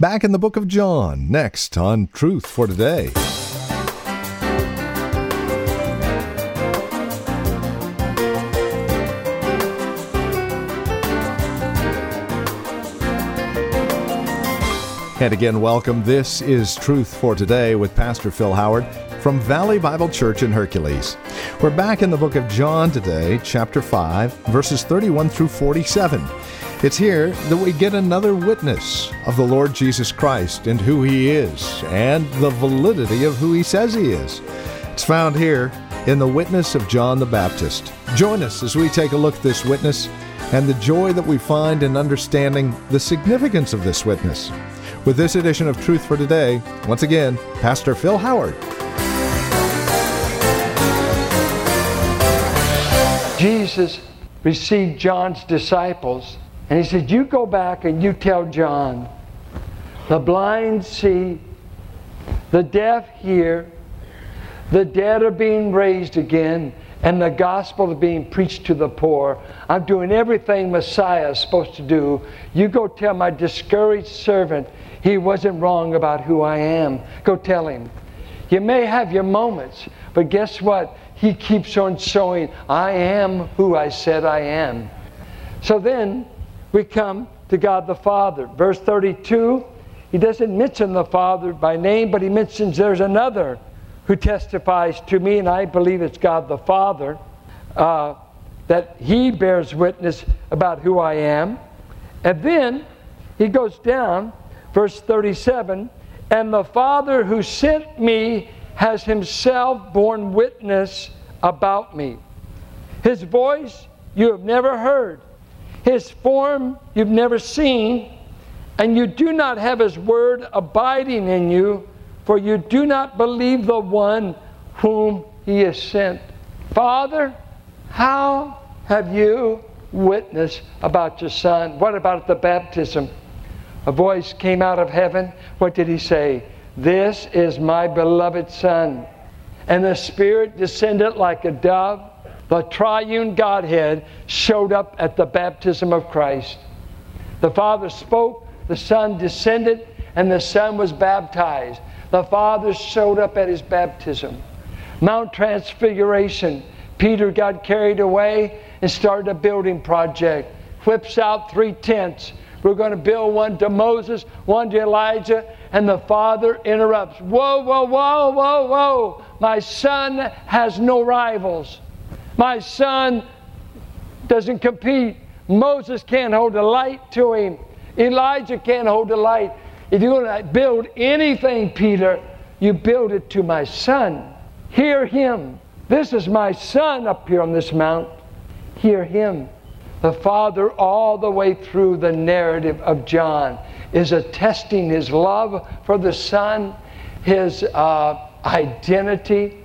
Back in the book of John, next on Truth for Today. And again, welcome. This is Truth for Today with Pastor Phil Howard from Valley Bible Church in Hercules. We're back in the book of John today, chapter 5, verses 31 through 47. It's here that we get another witness of the Lord Jesus Christ and who he is, and the validity of who he says he is. It's found here in the witness of John the Baptist. Join us as we take a look at this witness and the joy that we find in understanding the significance of this witness. With this edition of Truth for Today, once again, Pastor Phil Howard. Jesus received John's disciples and he said, You go back and you tell John, the blind see, the deaf hear, the dead are being raised again, and the gospel is being preached to the poor. I'm doing everything Messiah is supposed to do. You go tell my discouraged servant he wasn't wrong about who I am. Go tell him. You may have your moments, but guess what? He keeps on showing, I am who I said I am. So then we come to God the Father. Verse 32, he doesn't mention the Father by name, but he mentions there's another who testifies to me, and I believe it's God the Father, uh, that he bears witness about who I am. And then he goes down Verse 37 And the Father who sent me has himself borne witness about me. His voice you have never heard, his form you've never seen, and you do not have his word abiding in you, for you do not believe the one whom he has sent. Father, how have you witnessed about your son? What about the baptism? a voice came out of heaven. What did he say? This is my beloved Son. And the Spirit descended like a dove. The triune Godhead showed up at the baptism of Christ. The Father spoke, the Son descended, and the Son was baptized. The Father showed up at his baptism. Mount Transfiguration, Peter got carried away and started a building project. Whips out three tents we're going to build one to Moses, one to Elijah, and the father interrupts. Whoa, whoa, whoa, whoa, whoa. My son has no rivals. My son doesn't compete. Moses can't hold a light to him. Elijah can't hold a light. If you're going to build anything, Peter, you build it to my son. Hear him. This is my son up here on this mount. Hear him. The Father, all the way through the narrative of John, is attesting his love for the Son, his uh, identity.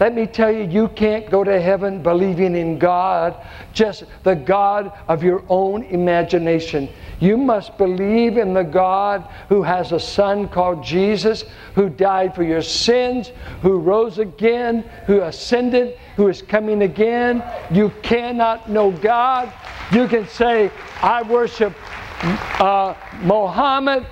Let me tell you, you can't go to heaven believing in God, just the God of your own imagination. You must believe in the God who has a son called Jesus, who died for your sins, who rose again, who ascended, who is coming again. You cannot know God. You can say, I worship uh, Mohammed,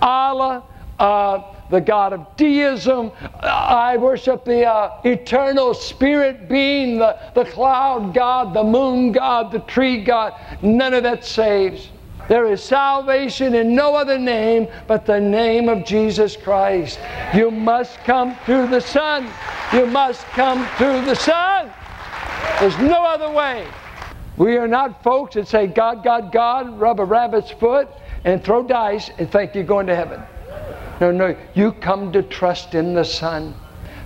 Allah, uh, the God of deism. I worship the uh, eternal spirit being, the, the cloud God, the moon God, the tree God. None of that saves. There is salvation in no other name but the name of Jesus Christ. You must come through the Son. You must come through the Son. There's no other way. We are not folks that say, God, God, God, rub a rabbit's foot and throw dice and think you're going to heaven. No, no, you come to trust in the Son.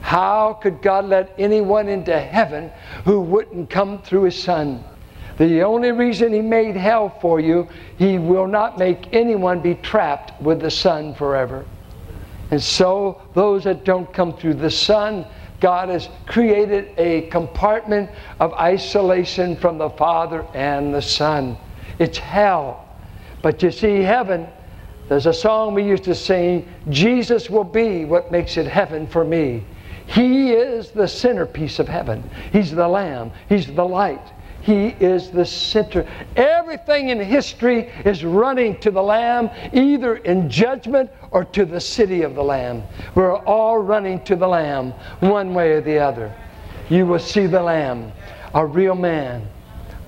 How could God let anyone into heaven who wouldn't come through His Son? The only reason He made hell for you, He will not make anyone be trapped with the Son forever. And so, those that don't come through the Son, God has created a compartment of isolation from the Father and the Son. It's hell. But you see, heaven, there's a song we used to sing Jesus will be what makes it heaven for me. He is the centerpiece of heaven. He's the Lamb, He's the light, He is the center. Everything in history is running to the Lamb, either in judgment or to the city of the Lamb. We're all running to the Lamb, one way or the other. You will see the Lamb, a real man,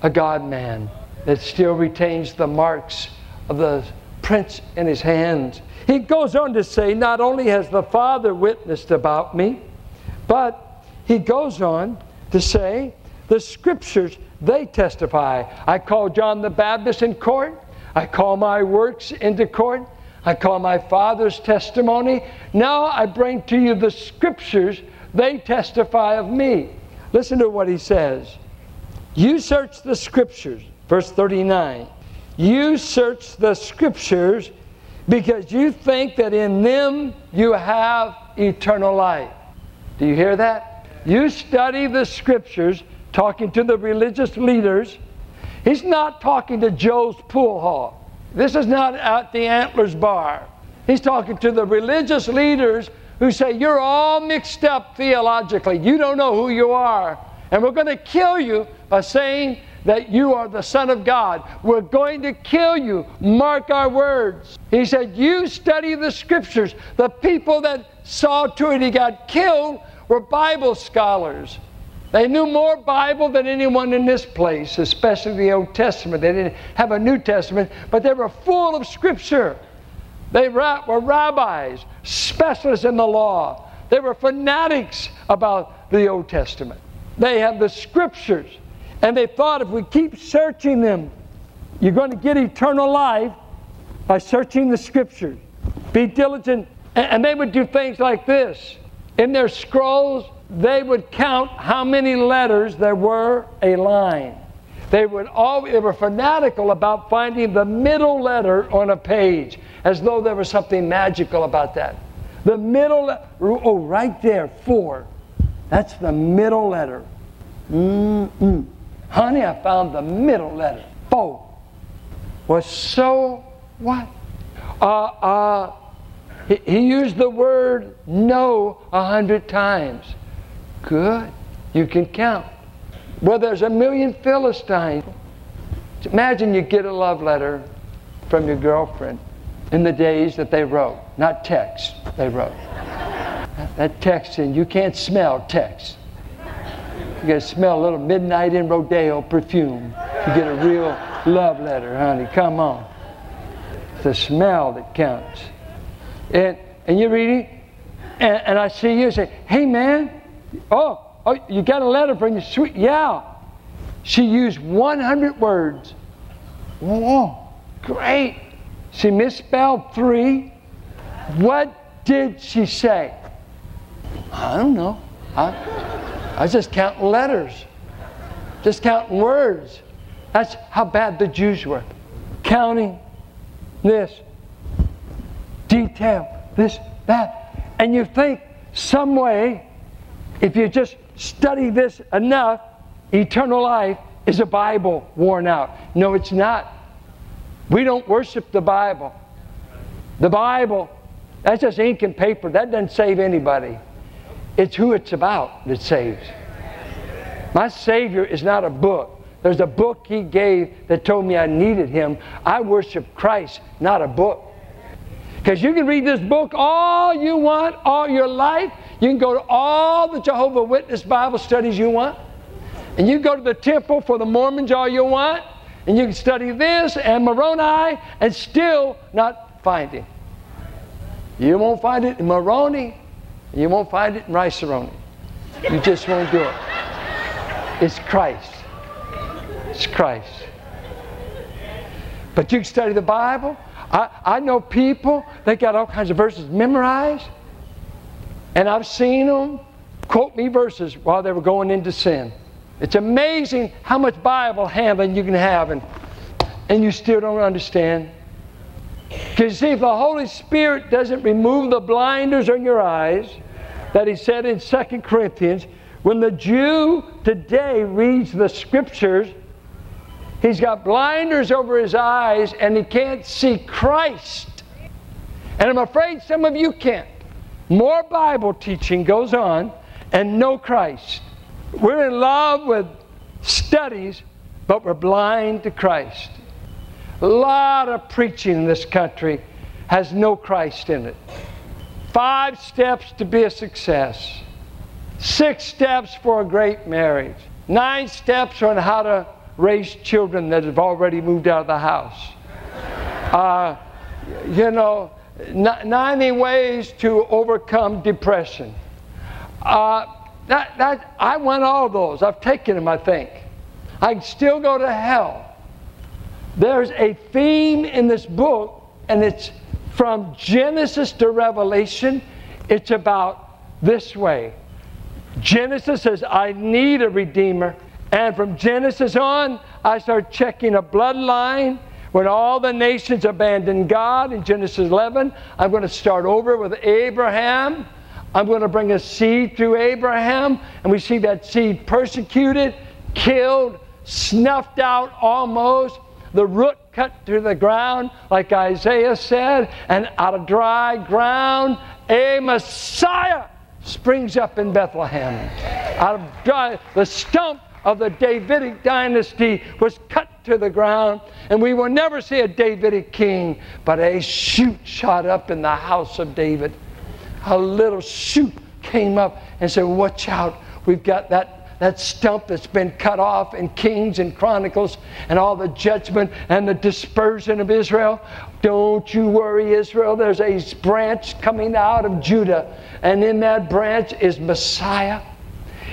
a God man that still retains the marks of the prints in his hands. He goes on to say, Not only has the Father witnessed about me, but he goes on to say, The scriptures, they testify. I call John the Baptist in court. I call my works into court. I call my Father's testimony. Now I bring to you the scriptures, they testify of me. Listen to what he says. You search the scriptures, verse 39. You search the scriptures because you think that in them you have eternal life. Do you hear that? You study the scriptures, talking to the religious leaders. He's not talking to Joe's pool hall. This is not at the Antlers Bar. He's talking to the religious leaders who say, You're all mixed up theologically. You don't know who you are. And we're going to kill you by saying that you are the Son of God. We're going to kill you. Mark our words. He said, You study the scriptures. The people that saw to it he got killed were Bible scholars. They knew more Bible than anyone in this place, especially the Old Testament. They didn't have a New Testament, but they were full of Scripture. They were rabbis, specialists in the law. They were fanatics about the Old Testament. They have the Scriptures. And they thought if we keep searching them, you're going to get eternal life by searching the Scriptures. Be diligent. And they would do things like this in their scrolls, they would count how many letters there were a line. They would all they were fanatical about finding the middle letter on a page, as though there was something magical about that. The middle oh, right there, four. That's the middle letter. Mm-mm. Honey, I found the middle letter. Four. Was so what? Uh, uh, he, used the word no a hundred times. Good. You can count. Well, there's a million Philistines. Imagine you get a love letter from your girlfriend in the days that they wrote, not text, they wrote. That text, and you can't smell text. You gotta smell a little midnight in Rodeo perfume to get a real love letter, honey. Come on. It's the smell that counts and, and you're reading, and, and I see you say, hey man, oh, oh, you got a letter from your sweet, yeah. She used 100 words. Oh, great. She misspelled three. What did she say? I don't know. I, I was just counting letters, just counting words. That's how bad the Jews were. Counting this, detail, this, that. And you think some way, if you just study this enough, eternal life is a Bible worn out. No, it's not. We don't worship the Bible. The Bible, that's just ink and paper. That doesn't save anybody. It's who it's about that saves. My Savior is not a book. There's a book He gave that told me I needed Him. I worship Christ, not a book. Because you can read this book all you want, all your life. You can go to all the Jehovah Witness Bible studies you want. And you go to the temple for the Mormons all you want. And you can study this and Moroni and still not find him. You won't find it in Moroni. You won't find it in rice You just won't do it. It's Christ. It's Christ. But you can study the Bible I, I know people, they got all kinds of verses memorized, and I've seen them quote me verses while they were going into sin. It's amazing how much Bible handling you can have, and, and you still don't understand. Because you see, if the Holy Spirit doesn't remove the blinders on your eyes, that he said in 2 Corinthians, when the Jew today reads the scriptures, He's got blinders over his eyes and he can't see Christ. And I'm afraid some of you can't. More Bible teaching goes on and no Christ. We're in love with studies but we're blind to Christ. A lot of preaching in this country has no Christ in it. Five steps to be a success, six steps for a great marriage, nine steps on how to raise children that have already moved out of the house. Uh, you know, 90 ways to overcome depression. Uh, that, that, I want all those. I've taken them, I think. I can still go to hell. There's a theme in this book, and it's from Genesis to Revelation. It's about this way. Genesis says, I need a redeemer. And from Genesis on, I start checking a bloodline. When all the nations abandoned God in Genesis 11, I'm going to start over with Abraham. I'm going to bring a seed through Abraham. And we see that seed persecuted, killed, snuffed out almost, the root cut to the ground, like Isaiah said, and out of dry ground, a Messiah springs up in Bethlehem. Out of dry, the stump of the Davidic dynasty was cut to the ground, and we will never see a Davidic king, but a shoot shot up in the house of David. A little shoot came up and said, Watch out, we've got that that stump that's been cut off in Kings and Chronicles and all the judgment and the dispersion of Israel. Don't you worry, Israel. There's a branch coming out of Judah, and in that branch is Messiah.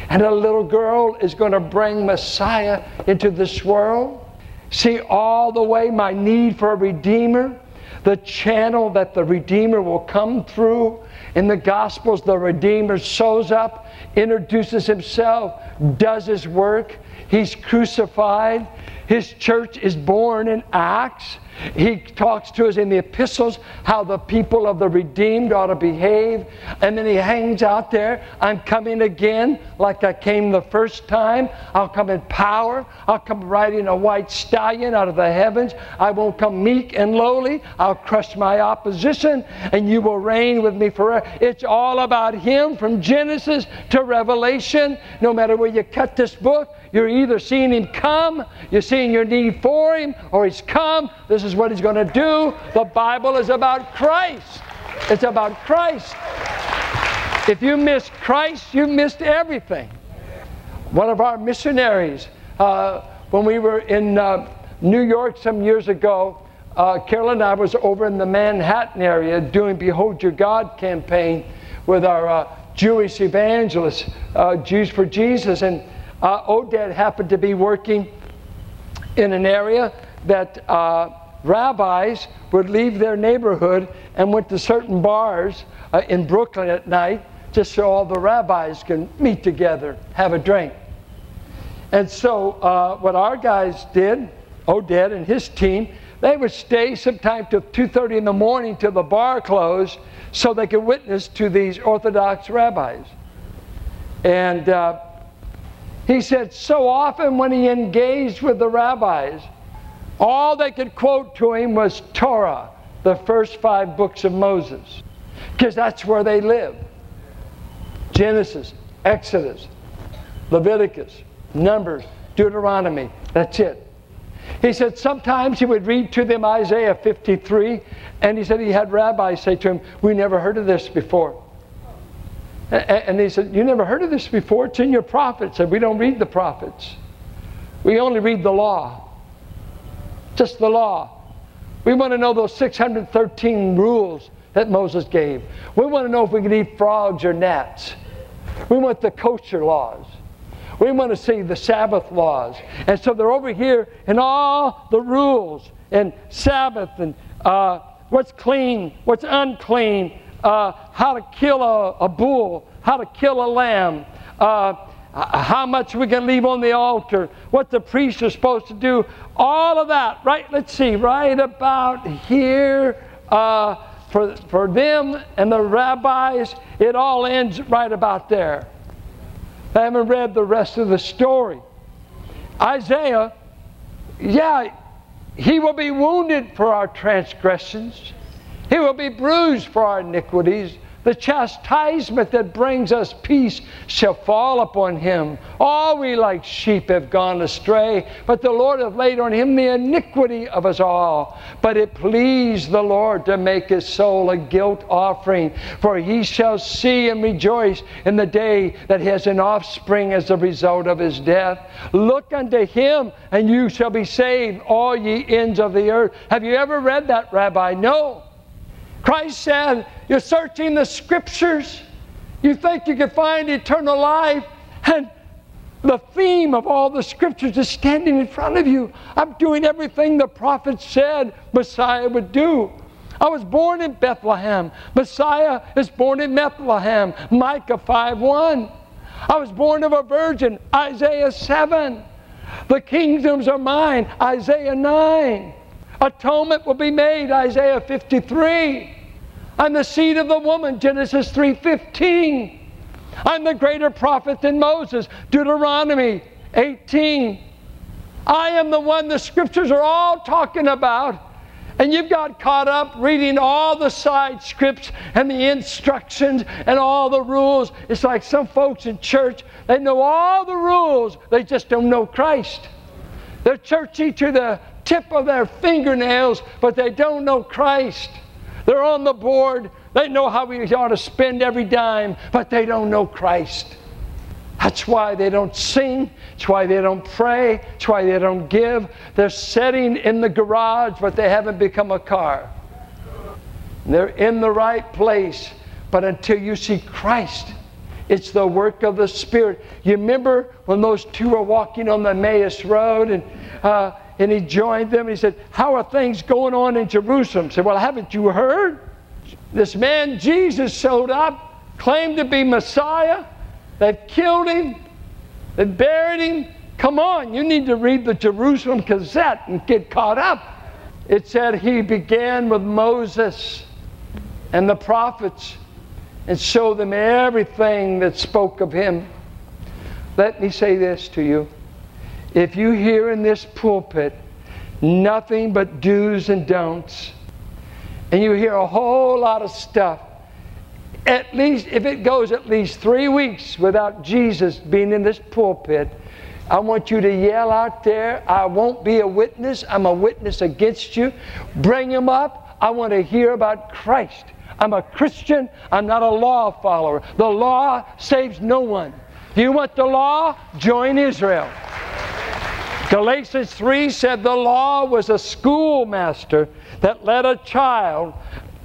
And a little girl is going to bring Messiah into this world. See all the way my need for a Redeemer, the channel that the Redeemer will come through. In the Gospels, the Redeemer shows up, introduces himself, does his work. He's crucified. His church is born in Acts. He talks to us in the epistles how the people of the redeemed ought to behave. And then he hangs out there. I'm coming again like I came the first time. I'll come in power. I'll come riding a white stallion out of the heavens. I won't come meek and lowly. I'll crush my opposition and you will reign with me forever. It's all about him from Genesis to Revelation. No matter where you cut this book, you're either seeing him come, you're seeing your need for him, or he's come. This is what he's going to do. The Bible is about Christ. It's about Christ. If you missed Christ, you missed everything. One of our missionaries, uh, when we were in uh, New York some years ago, uh, Carol and I was over in the Manhattan area doing Behold Your God campaign with our uh, Jewish evangelists, uh, Jews for Jesus, and uh, Oded happened to be working in an area that uh, rabbis would leave their neighborhood and went to certain bars uh, in Brooklyn at night just so all the rabbis can meet together, have a drink. And so, uh, what our guys did, Oded and his team, they would stay sometime till 2.30 in the morning till the bar closed so they could witness to these Orthodox rabbis. And uh, he said, so often when he engaged with the rabbis, all they could quote to him was Torah, the first five books of Moses, because that's where they live Genesis, Exodus, Leviticus, Numbers, Deuteronomy. That's it. He said sometimes he would read to them Isaiah 53, and he said he had rabbis say to him, We never heard of this before. And he said, You never heard of this before? It's in your prophets. And we don't read the prophets. We only read the law. Just the law. We want to know those 613 rules that Moses gave. We want to know if we can eat frogs or gnats. We want the kosher laws. We want to see the Sabbath laws. And so they're over here in all the rules and Sabbath and uh, what's clean, what's unclean, uh, how to kill a, a, bull, how to kill a lamb, uh, how much we can leave on the altar, what the priests are supposed to do, all of that, right? Let's see, right about here, uh, for, for them and the rabbis, it all ends right about there. I haven't read the rest of the story. Isaiah, yeah, he will be wounded for our transgressions. He will be bruised for our iniquities. The chastisement that brings us peace shall fall upon him. All we like sheep have gone astray, but the Lord hath laid on him the iniquity of us all. But it pleased the Lord to make his soul a guilt offering, for he shall see and rejoice in the day that he has an offspring as the result of his death. Look unto him, and you shall be saved, all ye ends of the earth. Have you ever read that, Rabbi? No. Christ said, You're searching the scriptures. You think you can find eternal life, and the theme of all the scriptures is standing in front of you. I'm doing everything the prophet said Messiah would do. I was born in Bethlehem. Messiah is born in Bethlehem. Micah 5 1. I was born of a virgin. Isaiah 7. The kingdoms are mine. Isaiah 9. Atonement will be made. Isaiah 53. I'm the seed of the woman, Genesis 3:15. I'm the greater prophet than Moses, Deuteronomy 18. I am the one the scriptures are all talking about. And you've got caught up reading all the side scripts and the instructions and all the rules. It's like some folks in church, they know all the rules, they just don't know Christ. They're churchy to the tip of their fingernails, but they don't know Christ. They're on the board. They know how we ought to spend every dime, but they don't know Christ. That's why they don't sing. That's why they don't pray. That's why they don't give. They're sitting in the garage, but they haven't become a car. They're in the right place, but until you see Christ, it's the work of the Spirit. You remember when those two were walking on the Emmaus Road and uh, and he joined them. he said, How are things going on in Jerusalem? He said, Well, haven't you heard? This man Jesus showed up, claimed to be Messiah. They've killed him, they've buried him. Come on, you need to read the Jerusalem Gazette and get caught up. It said he began with Moses and the prophets and showed them everything that spoke of him. Let me say this to you if you hear in this pulpit nothing but do's and don'ts, and you hear a whole lot of stuff, at least if it goes at least three weeks without Jesus being in this pulpit, I want you to yell out there, I won't be a witness. I'm a witness against you. Bring him up. I want to hear about Christ. I'm a Christian. I'm not a law follower. The law saves no one. Do you want the law? Join Israel. Galatians 3 said the law was a schoolmaster that led a child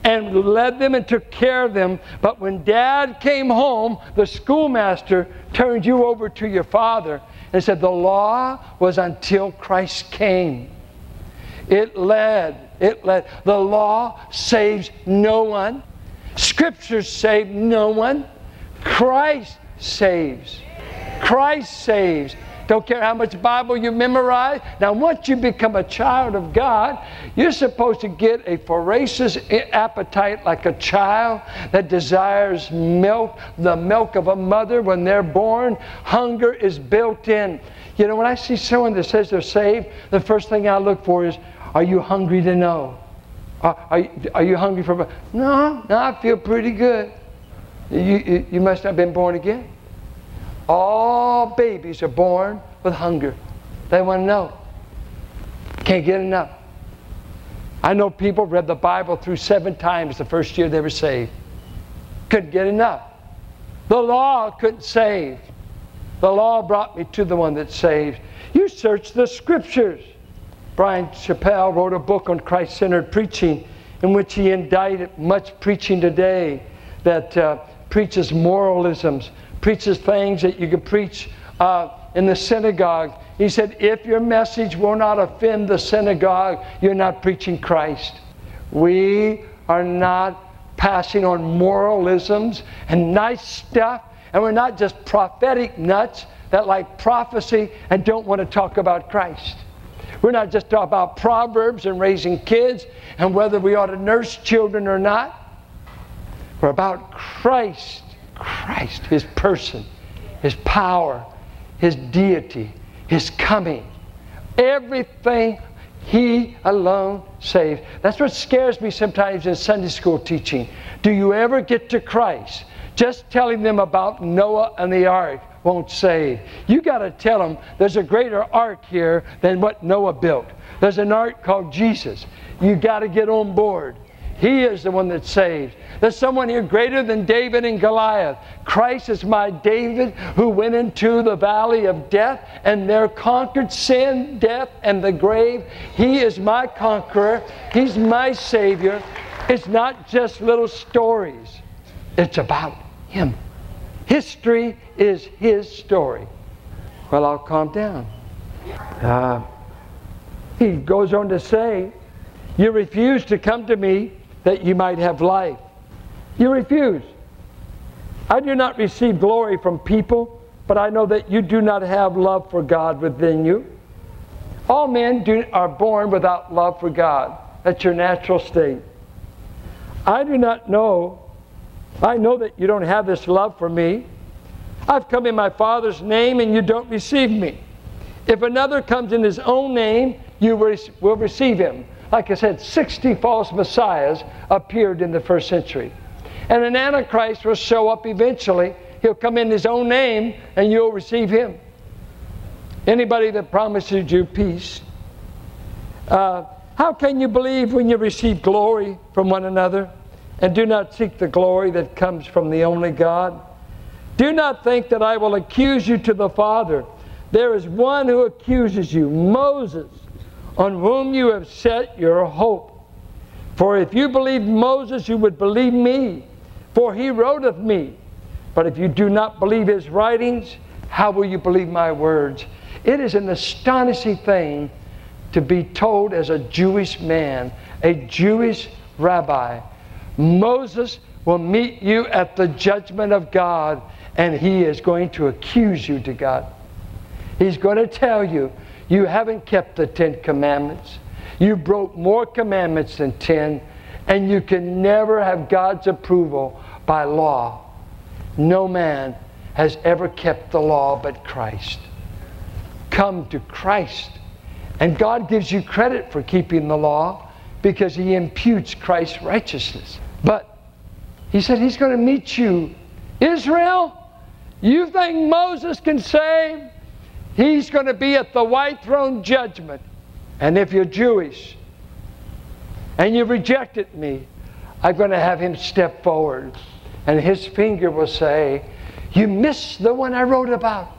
and led them and took care of them. But when dad came home, the schoolmaster turned you over to your father and said the law was until Christ came. It led, it led. The law saves no one. Scriptures save no one. Christ saves. Christ saves. Don't care how much Bible you memorize. Now, once you become a child of God, you're supposed to get a voracious appetite like a child that desires milk, the milk of a mother when they're born. Hunger is built in. You know, when I see someone that says they're saved, the first thing I look for is, are you hungry to know? Are, are, you hungry for? No, no, I feel pretty good. You, you must have been born again. All babies are born with hunger. They want to know. Can't get enough. I know people read the Bible through seven times the first year they were saved. Couldn't get enough. The law couldn't save. The law brought me to the one that saves. You search the scriptures. Bryan Chapell wrote a book on Christ centered preaching in which he indicted much preaching today that uh, preaches moralisms, preaches things that you can preach uh, in the synagogue. He said, if your message will not offend the synagogue, you're not preaching Christ. We are not passing on moralisms and nice stuff, and we're not just prophetic nuts that like prophecy and don't want to talk about Christ. We're not just talking about proverbs and raising kids and whether we ought to nurse children or not. We're about Christ Christ, His person, His power, His deity, His coming. Everything He alone saves. That's what scares me sometimes in Sunday school teaching. Do you ever get to Christ? Just telling them about Noah and the ark won't save. You got to tell them there's a greater ark here than what Noah built. There's an ark called Jesus. You got to get on board. He is the one that saves. There's someone here greater than David and Goliath. Christ is my David who went into the valley of death and there conquered sin, death, and the grave. He is my conqueror. He's my Savior. It's not just little stories, it's about Him. History is His story. Well, I'll calm down. Uh, he goes on to say, You refuse to come to me that you might have life. You refuse. I do not receive glory from people, but I know that you do not have love for God within you. All men do, are born without love for God. That's your natural state. I do not know. I know that you don't have this love for me. I've come in my Father's name and you don't receive me. If another comes in his own name, you will receive him. Like I said, 60 false messiahs appeared in the first century. And an Antichrist will show up eventually. He'll come in his own name and you'll receive him. Anybody that promises you peace. Uh, how can you believe when you receive glory from one another and do not seek the glory that comes from the only God? Do not think that I will accuse you to the Father. There is one who accuses you, Moses, on whom you have set your hope. For if you believed Moses, you would believe me for he wrote of me. But if you do not believe his writings, how will you believe my words? It is an astonishing thing to be told as a Jewish man, a Jewish rabbi, Moses will meet you at the judgment of God and he is going to accuse you to God. He's going to tell you, you haven't kept the Ten Commandments. You broke more commandments than ten and you can never have God's approval by law. No man has ever kept the law but Christ. Come to Christ. And God gives you credit for keeping the law because He imputes Christ's righteousness. But He said He's going to meet you. Israel, you think Moses can save? He's going to be at the white throne judgment. And if you're Jewish, and you rejected me, I'm going to have him step forward. And his finger will say, You missed the one I wrote about.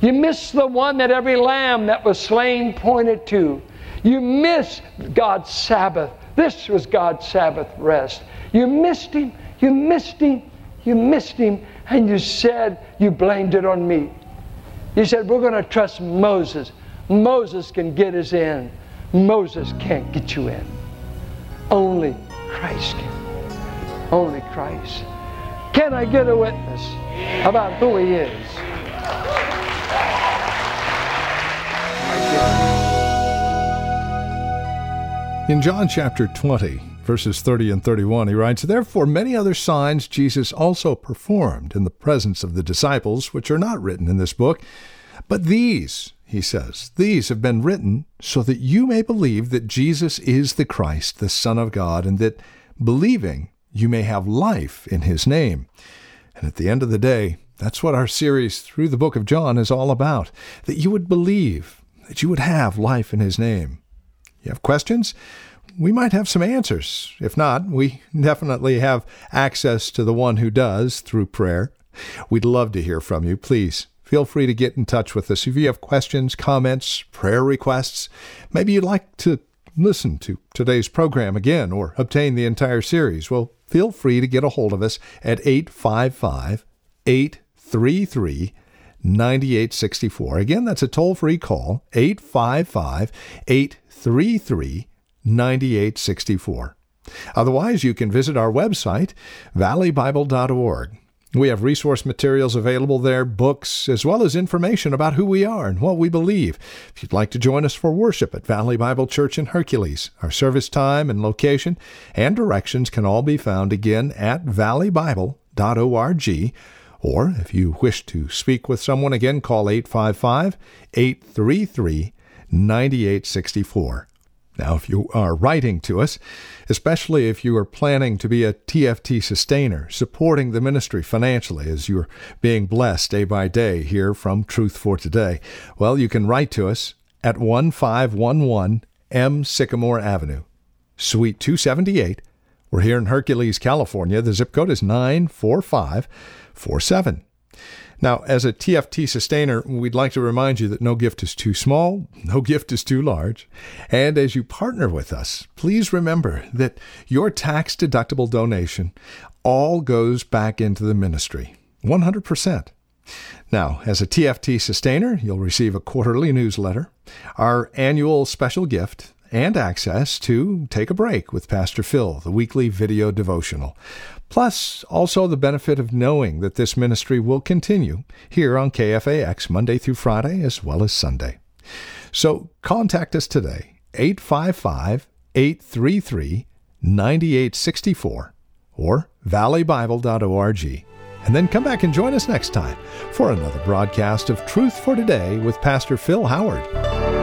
You missed the one that every lamb that was slain pointed to. You missed God's Sabbath. This was God's Sabbath rest. You missed him. You missed him. You missed him. And you said, You blamed it on me. You said, We're going to trust Moses. Moses can get us in. Moses can't get you in. Only Christ can. Only Christ. Can I get a witness about who He is? In John chapter 20, verses 30 and 31, he writes, Therefore many other signs Jesus also performed in the presence of the disciples, which are not written in this book. But these, he says, these have been written so that you may believe that Jesus is the Christ, the Son of God, and that believing you may have life in his name. And at the end of the day, that's what our series through the book of John is all about that you would believe, that you would have life in his name. You have questions? We might have some answers. If not, we definitely have access to the one who does through prayer. We'd love to hear from you. Please feel free to get in touch with us. If you have questions, comments, prayer requests, maybe you'd like to listen to today's program again or obtain the entire series, well, feel free to get a hold of us at 855 833 9864. Again, that's a toll free call, 855 833 9864. Otherwise, you can visit our website, valleybible.org. We have resource materials available there, books, as well as information about who we are and what we believe. If you'd like to join us for worship at Valley Bible Church in Hercules, our service time and location and directions can all be found again at valleybible.org. Or if you wish to speak with someone again, call 855 833 9864. Now, if you are writing to us, especially if you are planning to be a TFT sustainer, supporting the ministry financially as you're being blessed day by day here from Truth for Today, well, you can write to us at 1511 M. Sycamore Avenue, Suite 278. We're here in Hercules, California. The zip code is 94547. Now, as a TFT sustainer, we'd like to remind you that no gift is too small, no gift is too large. And as you partner with us, please remember that your tax deductible donation all goes back into the ministry 100%. Now, as a TFT sustainer, you'll receive a quarterly newsletter, our annual special gift, and access to Take a Break with Pastor Phil, the weekly video devotional. Plus, also the benefit of knowing that this ministry will continue here on KFAX Monday through Friday as well as Sunday. So contact us today, 855 833 9864 or valleybible.org. And then come back and join us next time for another broadcast of Truth for Today with Pastor Phil Howard.